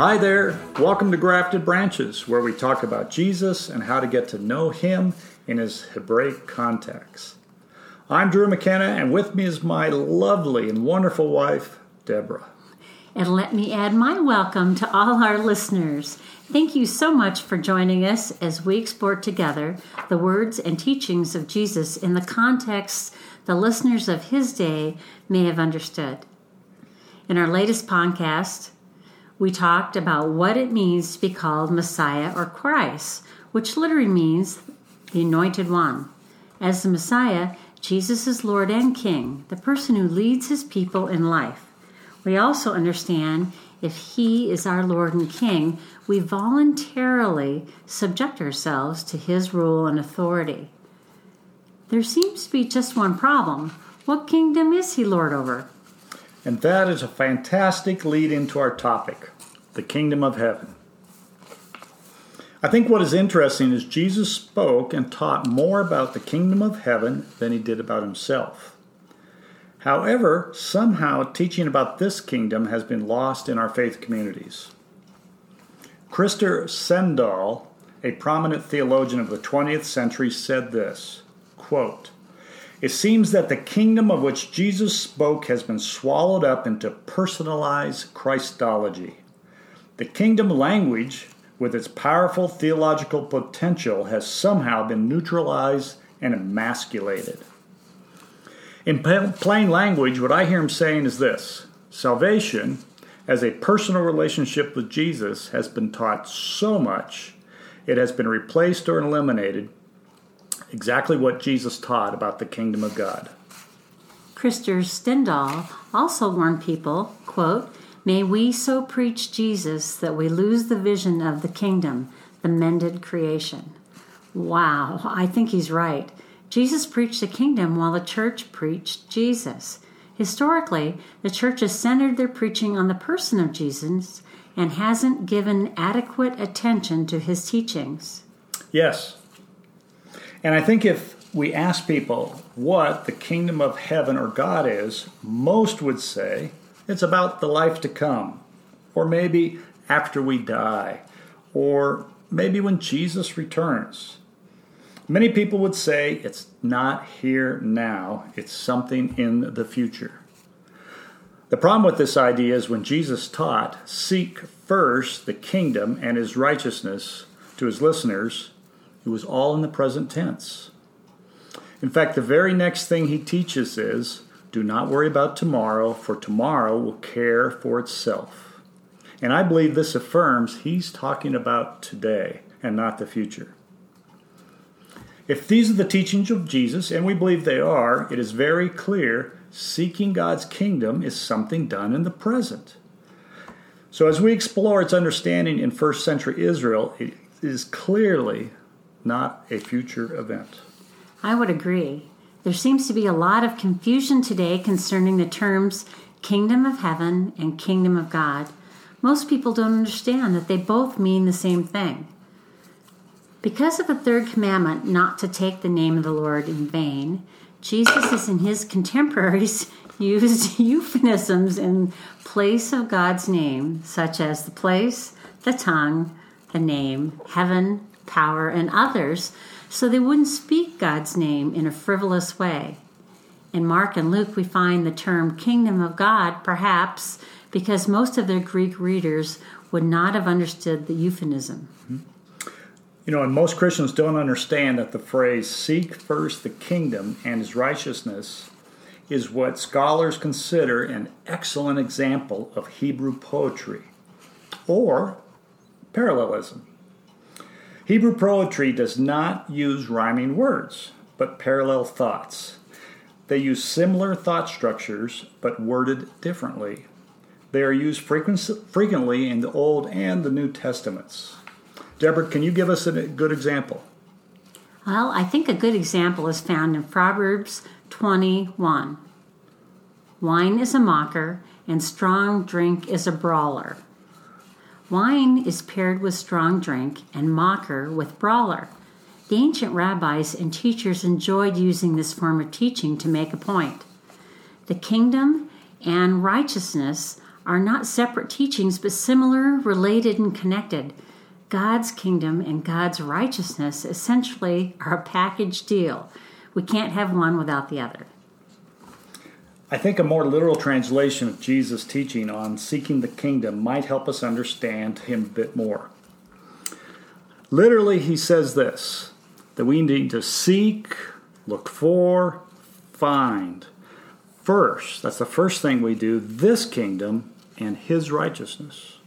Hi there. Welcome to Grafted Branches, where we talk about Jesus and how to get to know him in his Hebraic context. I'm Drew McKenna, and with me is my lovely and wonderful wife, Deborah. And let me add my welcome to all our listeners. Thank you so much for joining us as we explore together the words and teachings of Jesus in the context the listeners of his day may have understood. In our latest podcast, we talked about what it means to be called Messiah or Christ, which literally means the anointed one. As the Messiah, Jesus is Lord and King, the person who leads his people in life. We also understand if he is our Lord and King, we voluntarily subject ourselves to his rule and authority. There seems to be just one problem. What kingdom is he Lord over? And that is a fantastic lead into our topic the kingdom of heaven. I think what is interesting is Jesus spoke and taught more about the kingdom of heaven than he did about himself. However, somehow teaching about this kingdom has been lost in our faith communities. Krister Stendahl, a prominent theologian of the 20th century, said this quote, It seems that the kingdom of which Jesus spoke has been swallowed up into personalized Christology. The kingdom language with its powerful theological potential, has somehow been neutralized and emasculated. In plain language, what I hear him saying is this salvation, as a personal relationship with Jesus, has been taught so much, it has been replaced or eliminated exactly what Jesus taught about the kingdom of God. Krister Stendahl also warned people, quote, May we so preach Jesus that we lose the vision of the kingdom, the mended creation. Wow, I think he's right. Jesus preached the kingdom while the church preached Jesus. Historically, the church has centered their preaching on the person of Jesus and hasn't given adequate attention to his teachings. Yes. And I think if we ask people what the kingdom of heaven or God is, most would say it's about the life to come, or maybe after we die, or maybe when Jesus returns. Many people would say it's not here now, it's something in the future. The problem with this idea is when Jesus taught, seek first the kingdom and his righteousness to his listeners, it was all in the present tense. In fact, the very next thing he teaches is do not worry about tomorrow, for tomorrow will care for itself. And I believe this affirms he's talking about today and not the future. If these are the teachings of Jesus, and we believe they are, it is very clear seeking God's kingdom is something done in the present. So, as we explore its understanding in first century Israel, it is clearly not a future event. I would agree. There seems to be a lot of confusion today concerning the terms kingdom of heaven and kingdom of God. Most people don't understand that they both mean the same thing. Because of the third commandment not to take the name of the Lord in vain, Jesus and his contemporaries used euphemisms in place of God's name, such as the place, the tongue, the name, heaven, power, and others, so they wouldn't speak God's name in a frivolous way. In Mark and Luke, we find the term kingdom of God, perhaps because most of their Greek readers would not have understood the euphemism. Mm-hmm. You know, and most Christians don't understand that the phrase seek first the kingdom and his righteousness is what scholars consider an excellent example of Hebrew poetry or parallelism. Hebrew poetry does not use rhyming words, but parallel thoughts. They use similar thought structures, but worded differently. They are used frequently in the Old and the New Testaments. Deborah, can you give us a good example? Well, I think a good example is found in Proverbs 21. Wine is a mocker, and strong drink is a brawler. Wine is paired with strong drink and mocker with brawler. The ancient rabbis and teachers enjoyed using this form of teaching to make a point. The kingdom and righteousness are not separate teachings, but similar, related, and connected. God's kingdom and God's righteousness essentially are a package deal. We can't have one without the other. I think a more literal translation of Jesus' teaching on seeking the kingdom might help us understand him a bit more. Literally, he says this that we need to seek, look for, find. First, that's the first thing we do, this kingdom and his righteousness.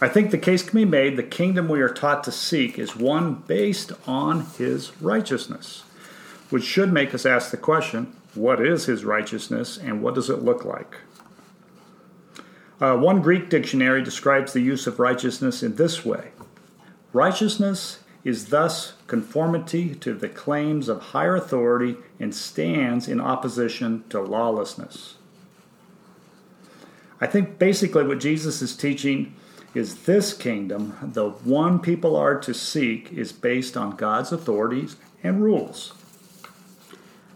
I think the case can be made the kingdom we are taught to seek is one based on his righteousness, which should make us ask the question what is his righteousness and what does it look like? Uh, one Greek dictionary describes the use of righteousness in this way Righteousness is thus conformity to the claims of higher authority and stands in opposition to lawlessness. I think basically what Jesus is teaching is this kingdom, the one people are to seek, is based on God's authorities and rules.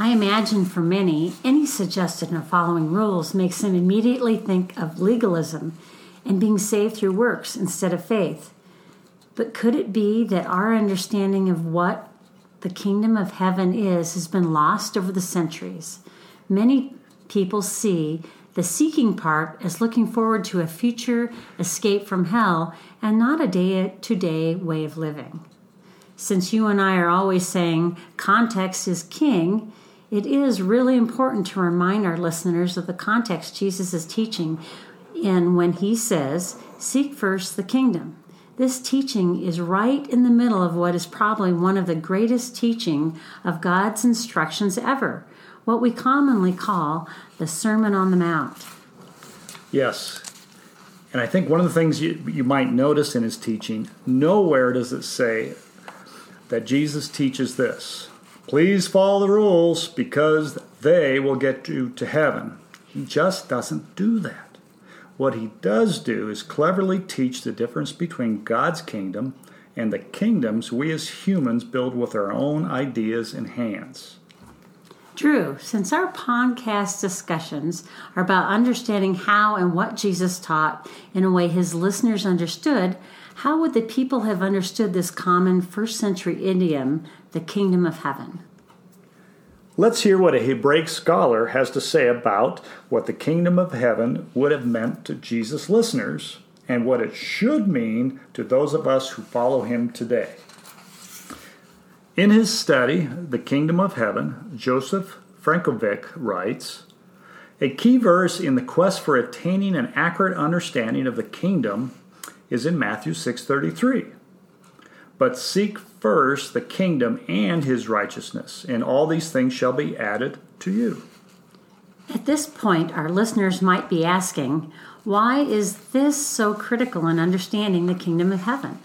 I imagine for many, any suggestion of following rules makes them immediately think of legalism and being saved through works instead of faith. But could it be that our understanding of what the kingdom of heaven is has been lost over the centuries? Many people see the seeking part as looking forward to a future escape from hell and not a day to day way of living. Since you and I are always saying context is king, it is really important to remind our listeners of the context Jesus is teaching in when he says, Seek first the kingdom. This teaching is right in the middle of what is probably one of the greatest teaching of God's instructions ever, what we commonly call the Sermon on the Mount. Yes. And I think one of the things you, you might notice in his teaching, nowhere does it say that Jesus teaches this. Please follow the rules because they will get you to heaven. He just doesn't do that. What he does do is cleverly teach the difference between God's kingdom and the kingdoms we as humans build with our own ideas and hands. Drew, since our podcast discussions are about understanding how and what Jesus taught in a way his listeners understood, how would the people have understood this common first century idiom, the kingdom of heaven? Let's hear what a Hebraic scholar has to say about what the kingdom of heaven would have meant to Jesus' listeners and what it should mean to those of us who follow him today. In his study, The Kingdom of Heaven, Joseph Frankovic writes A key verse in the quest for attaining an accurate understanding of the kingdom is in Matthew 6:33. But seek first the kingdom and his righteousness, and all these things shall be added to you. At this point, our listeners might be asking, why is this so critical in understanding the kingdom of heaven?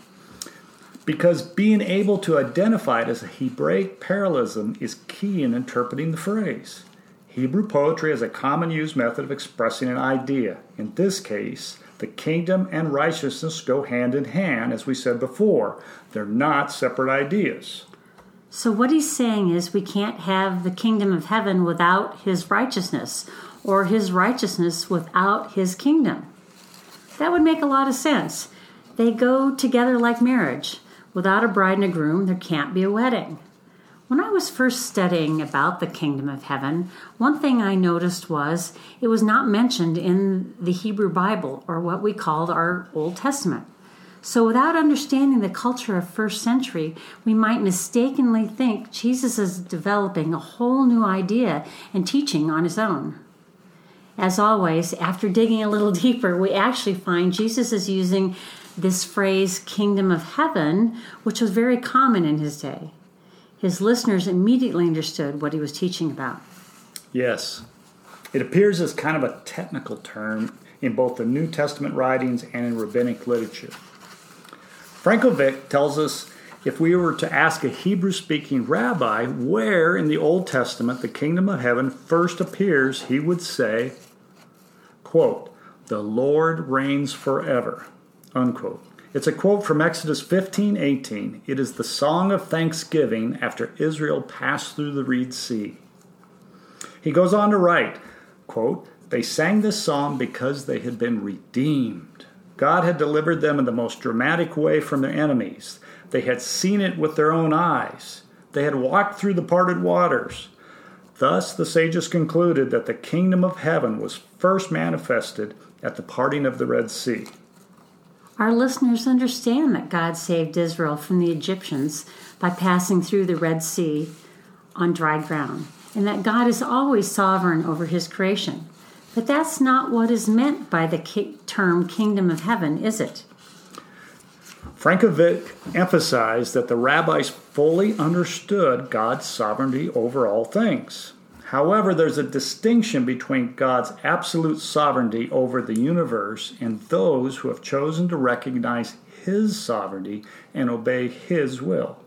Because being able to identify it as a Hebraic parallelism is key in interpreting the phrase. Hebrew poetry is a common used method of expressing an idea. In this case, the kingdom and righteousness go hand in hand, as we said before. They're not separate ideas. So, what he's saying is we can't have the kingdom of heaven without his righteousness, or his righteousness without his kingdom. That would make a lot of sense. They go together like marriage. Without a bride and a groom, there can't be a wedding. When I was first studying about the kingdom of heaven, one thing I noticed was it was not mentioned in the Hebrew Bible or what we called our Old Testament. So, without understanding the culture of first century, we might mistakenly think Jesus is developing a whole new idea and teaching on his own. As always, after digging a little deeper, we actually find Jesus is using this phrase, kingdom of heaven, which was very common in his day his listeners immediately understood what he was teaching about. Yes. It appears as kind of a technical term in both the New Testament writings and in rabbinic literature. Frankovic tells us if we were to ask a Hebrew speaking rabbi where in the Old Testament the kingdom of heaven first appears, he would say, quote, The Lord reigns forever, unquote. It's a quote from Exodus 15 18. It is the song of thanksgiving after Israel passed through the Reed Sea. He goes on to write, quote, They sang this song because they had been redeemed. God had delivered them in the most dramatic way from their enemies. They had seen it with their own eyes. They had walked through the parted waters. Thus, the sages concluded that the kingdom of heaven was first manifested at the parting of the Red Sea. Our listeners understand that God saved Israel from the Egyptians by passing through the Red Sea on dry ground, and that God is always sovereign over his creation. But that's not what is meant by the term kingdom of heaven, is it? Frankovic emphasized that the rabbis fully understood God's sovereignty over all things. However, there's a distinction between God's absolute sovereignty over the universe and those who have chosen to recognize His sovereignty and obey His will.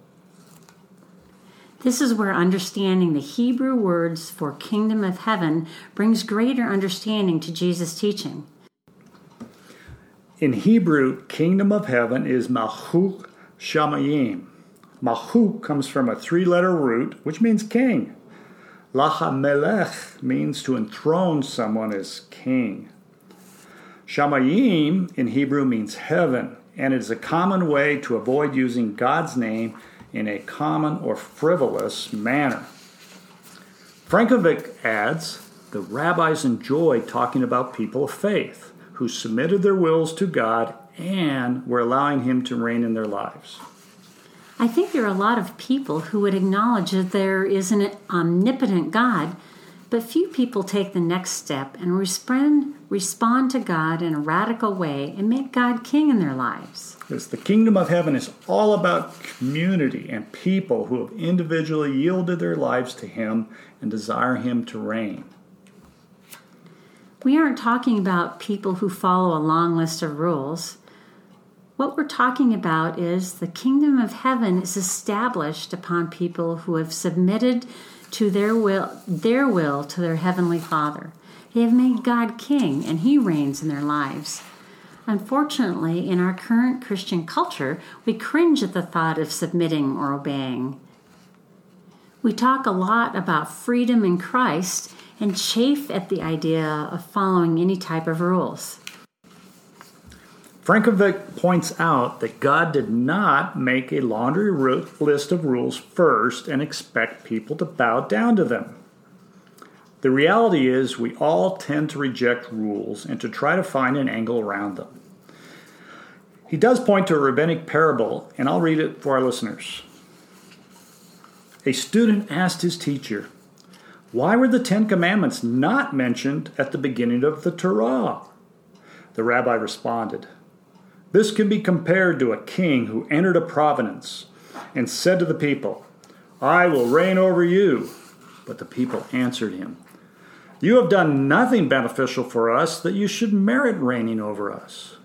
This is where understanding the Hebrew words for kingdom of heaven brings greater understanding to Jesus' teaching. In Hebrew, kingdom of heaven is Malchut Shamayim. Malchut comes from a three letter root, which means king. Lachamelech means to enthrone someone as king. Shamayim in Hebrew means heaven, and it is a common way to avoid using God's name in a common or frivolous manner. Frankovic adds the rabbis enjoy talking about people of faith who submitted their wills to God and were allowing Him to reign in their lives. I think there are a lot of people who would acknowledge that there is an omnipotent God, but few people take the next step and respond, respond to God in a radical way and make God king in their lives. Yes, the kingdom of heaven is all about community and people who have individually yielded their lives to Him and desire Him to reign. We aren't talking about people who follow a long list of rules. What we're talking about is the kingdom of heaven is established upon people who have submitted to their will, their will to their heavenly Father. They have made God king and he reigns in their lives. Unfortunately, in our current Christian culture, we cringe at the thought of submitting or obeying. We talk a lot about freedom in Christ and chafe at the idea of following any type of rules. Frankovic points out that God did not make a laundry list of rules first and expect people to bow down to them. The reality is, we all tend to reject rules and to try to find an angle around them. He does point to a rabbinic parable, and I'll read it for our listeners. A student asked his teacher, why were the Ten Commandments not mentioned at the beginning of the Torah? The rabbi responded, This can be compared to a king who entered a province and said to the people, I will reign over you. But the people answered him, You have done nothing beneficial for us that you should merit reigning over us.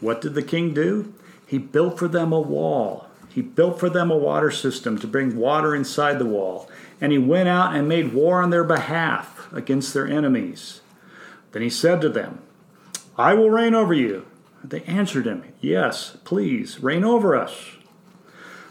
What did the king do? He built for them a wall. He built for them a water system to bring water inside the wall and he went out and made war on their behalf against their enemies. Then he said to them, I will reign over you. They answered him, Yes, please, reign over us.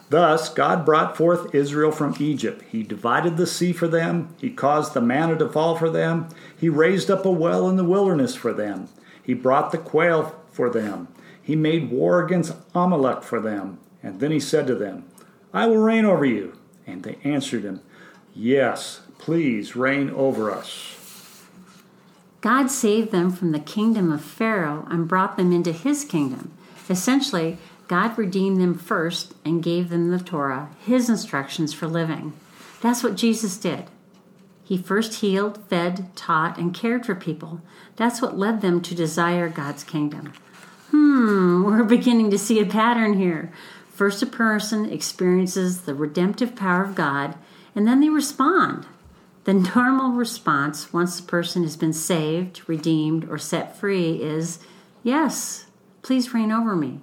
Thus, God brought forth Israel from Egypt. He divided the sea for them. He caused the manna to fall for them. He raised up a well in the wilderness for them. He brought the quail for them. He made war against Amalek for them. And then he said to them, I will reign over you. And they answered him, Yes, please reign over us. God saved them from the kingdom of Pharaoh and brought them into his kingdom. Essentially, God redeemed them first and gave them the Torah, his instructions for living. That's what Jesus did. He first healed, fed, taught, and cared for people. That's what led them to desire God's kingdom. Hmm, we're beginning to see a pattern here. First, a person experiences the redemptive power of God and then they respond. The normal response, once the person has been saved, redeemed, or set free, is Yes, please reign over me.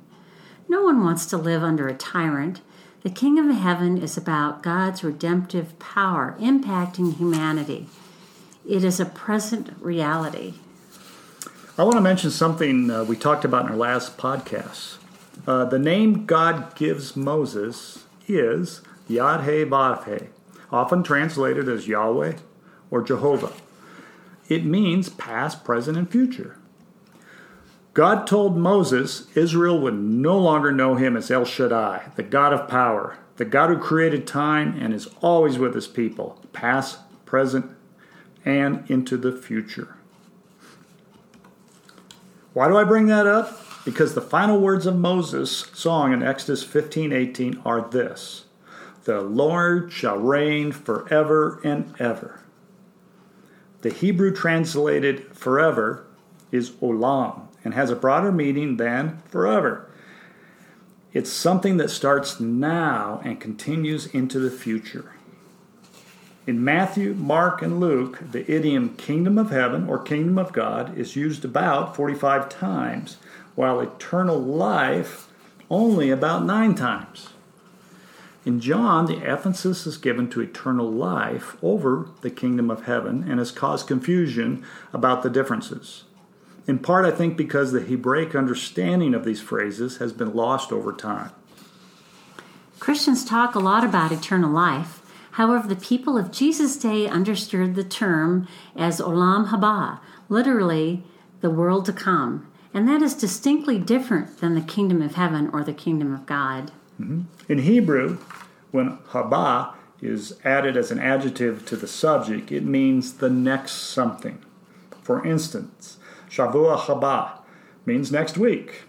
No one wants to live under a tyrant. The King of Heaven is about God's redemptive power impacting humanity. It is a present reality. I want to mention something uh, we talked about in our last podcast. Uh, the name God gives Moses is Yad He Vav He often translated as Yahweh or Jehovah. it means past, present, and future. God told Moses Israel would no longer know him as El Shaddai, the God of power, the God who created time and is always with his people, past, present, and into the future. Why do I bring that up? Because the final words of Moses' song in Exodus 15 18 are this The Lord shall reign forever and ever. The Hebrew translated forever is olam and has a broader meaning than forever. It's something that starts now and continues into the future. In Matthew, Mark, and Luke, the idiom kingdom of heaven or kingdom of God is used about 45 times, while eternal life only about nine times. In John, the emphasis is given to eternal life over the kingdom of heaven and has caused confusion about the differences. In part, I think because the Hebraic understanding of these phrases has been lost over time. Christians talk a lot about eternal life, However, the people of Jesus' day understood the term as olam haba, literally the world to come, and that is distinctly different than the kingdom of heaven or the kingdom of God. In Hebrew, when haba is added as an adjective to the subject, it means the next something. For instance, Shavua haba means next week.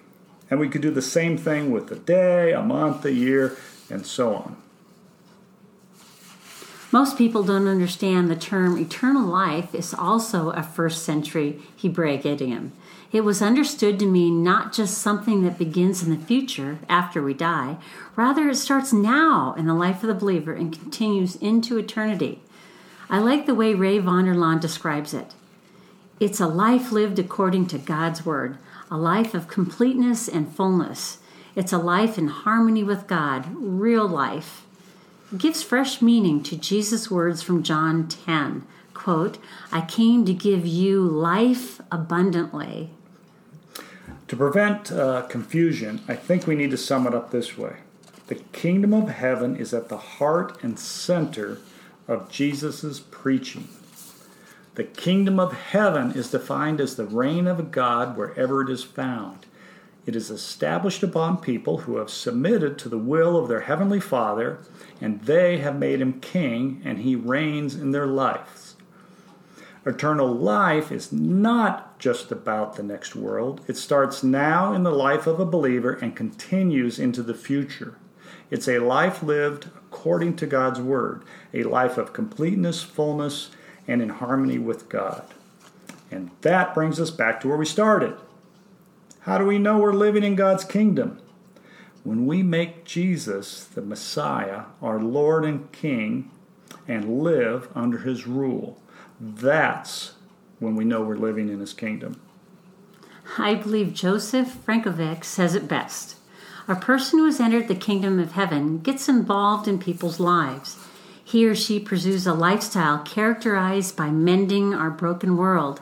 And we could do the same thing with a day, a month, a year, and so on. Most people don't understand the term eternal life is also a first century Hebraic idiom. It was understood to mean not just something that begins in the future after we die, rather, it starts now in the life of the believer and continues into eternity. I like the way Ray Vander Laan describes it. It's a life lived according to God's Word, a life of completeness and fullness. It's a life in harmony with God, real life It gives fresh meaning to Jesus' words from John 10 quote, I came to give you life abundantly. To prevent uh, confusion, I think we need to sum it up this way The kingdom of heaven is at the heart and center of Jesus' preaching. The kingdom of heaven is defined as the reign of God wherever it is found. It is established upon people who have submitted to the will of their heavenly Father, and they have made him king, and he reigns in their lives. Eternal life is not just about the next world. It starts now in the life of a believer and continues into the future. It's a life lived according to God's Word, a life of completeness, fullness, and in harmony with God. And that brings us back to where we started. How do we know we're living in God's kingdom? When we make Jesus the Messiah, our Lord and King, and live under his rule. That's when we know we're living in his kingdom. I believe Joseph Frankovic says it best. A person who has entered the kingdom of heaven gets involved in people's lives. He or she pursues a lifestyle characterized by mending our broken world.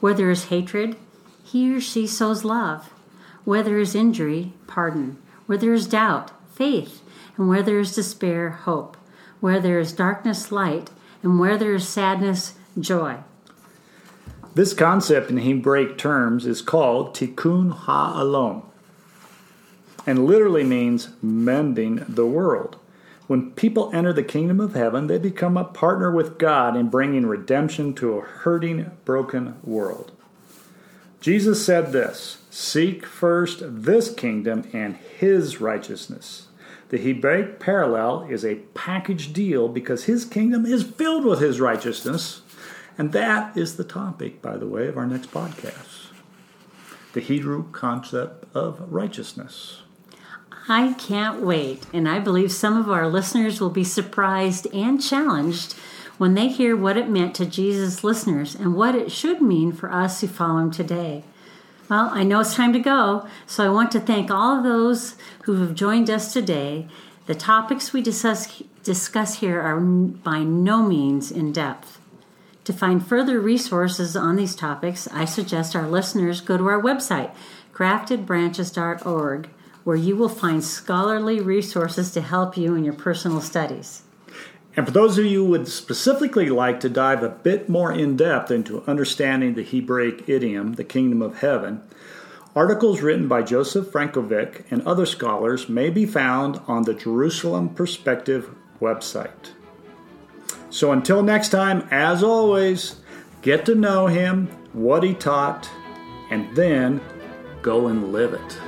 Where there is hatred, he or she sows love. Where there is injury, pardon. Where there is doubt, faith. And where there is despair, hope. Where there is darkness, light. And where there is sadness, joy. This concept in Hebraic terms is called tikkun ha'olam and literally means mending the world. When people enter the kingdom of heaven, they become a partner with God in bringing redemption to a hurting, broken world. Jesus said this Seek first this kingdom and his righteousness. The Hebraic parallel is a package deal because his kingdom is filled with his righteousness. And that is the topic, by the way, of our next podcast the Hebrew concept of righteousness. I can't wait, and I believe some of our listeners will be surprised and challenged when they hear what it meant to Jesus' listeners and what it should mean for us who follow him today. Well, I know it's time to go, so I want to thank all of those who have joined us today. The topics we discuss, discuss here are by no means in depth. To find further resources on these topics, I suggest our listeners go to our website, graftedbranches.org, where you will find scholarly resources to help you in your personal studies. And for those of you who would specifically like to dive a bit more in depth into understanding the Hebraic idiom, the kingdom of heaven, articles written by Joseph Frankovic and other scholars may be found on the Jerusalem Perspective website. So until next time, as always, get to know him, what he taught, and then go and live it.